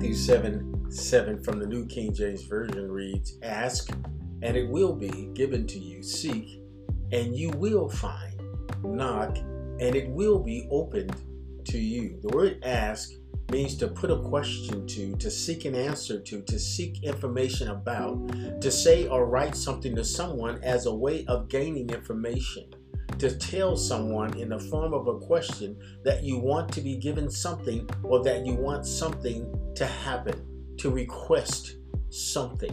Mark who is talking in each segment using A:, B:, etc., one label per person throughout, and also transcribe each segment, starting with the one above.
A: Matthew 7 7 from the New King James Version reads, Ask, and it will be given to you. Seek, and you will find. Knock, and it will be opened to you. The word ask means to put a question to, to seek an answer to, to seek information about, to say or write something to someone as a way of gaining information, to tell someone in the form of a question that you want to be given something or that you want something to happen, to request something.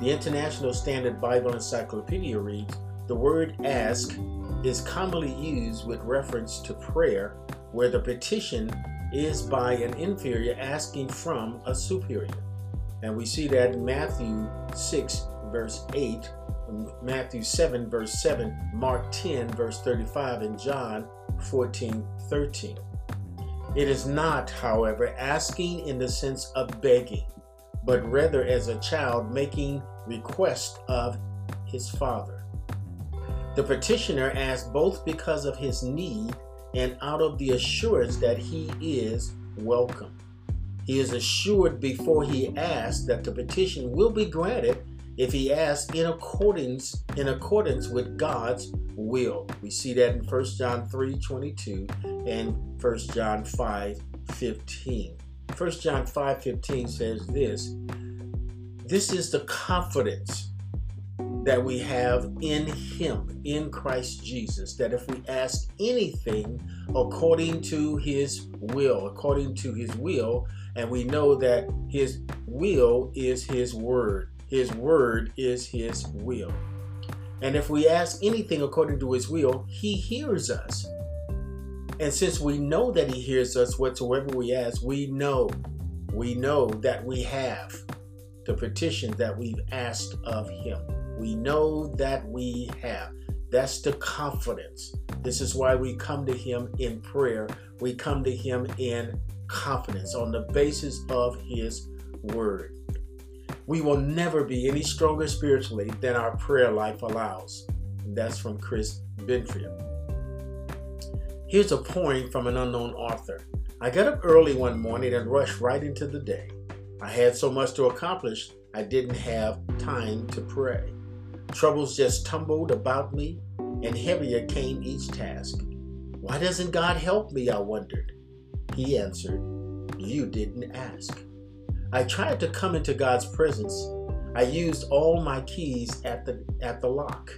A: The International Standard Bible Encyclopedia reads The word ask is commonly used with reference to prayer, where the petition is by an inferior asking from a superior. And we see that in Matthew 6, verse 8, Matthew 7, verse 7, Mark 10, verse 35, and John 14, 13. It is not, however, asking in the sense of begging, but rather as a child making request of his father. The petitioner asks both because of his need and out of the assurance that he is welcome. He is assured before he asks that the petition will be granted if he asks in accordance in accordance with God's will. We see that in 1 John 3 22 and 1 John 5 15. 1 John 5 15 says this This is the confidence that we have in Him, in Christ Jesus, that if we ask anything according to His will, according to His will, and we know that His will is His word, His word is His will. And if we ask anything according to His will, He hears us. And since we know that He hears us whatsoever we ask, we know, we know that we have the petition that we've asked of Him. We know that we have. That's the confidence. This is why we come to Him in prayer. We come to Him in confidence on the basis of His Word. We will never be any stronger spiritually than our prayer life allows. That's from Chris Benfield. Here's a poem from an unknown author. I got up early one morning and rushed right into the day. I had so much to accomplish, I didn't have time to pray. Troubles just tumbled about me, and heavier came each task. Why doesn't God help me? I wondered. He answered, You didn't ask. I tried to come into God's presence. I used all my keys at the at the lock.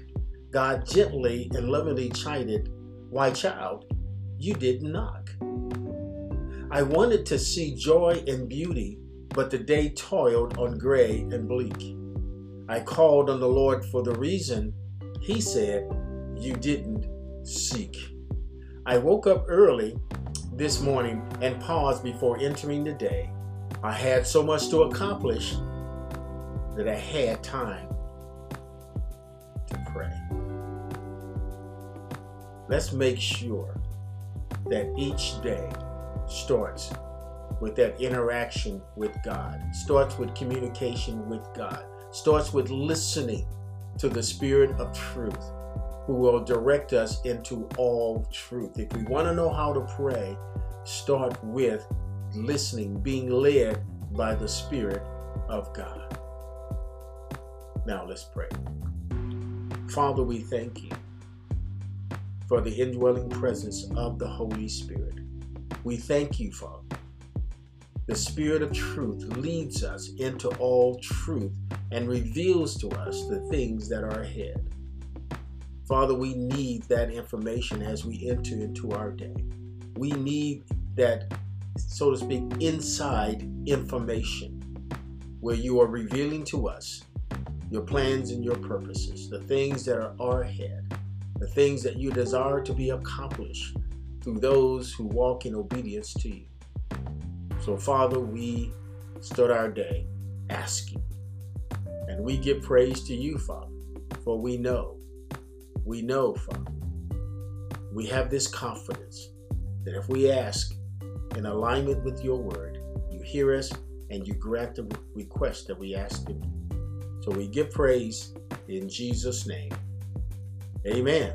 A: God gently and lovingly chided, Why, child, you didn't knock. I wanted to see joy and beauty, but the day toiled on gray and bleak. I called on the Lord for the reason He said, You didn't seek. I woke up early this morning and paused before entering the day. I had so much to accomplish that I had time to pray. Let's make sure that each day starts with that interaction with God, starts with communication with God starts with listening to the Spirit of truth who will direct us into all truth. If we want to know how to pray, start with listening, being led by the Spirit of God. Now let's pray. Father, we thank you for the indwelling presence of the Holy Spirit. We thank you, Father. The Spirit of truth leads us into all truth and reveals to us the things that are ahead. Father, we need that information as we enter into our day. We need that, so to speak, inside information where you are revealing to us your plans and your purposes, the things that are, ahead, the things that you desire to be accomplished through those who walk in obedience to you. So, Father, we start our day asking and we give praise to you, Father, for we know, we know, Father, we have this confidence that if we ask in alignment with your word, you hear us and you grant the request that we ask you. So we give praise in Jesus' name. Amen.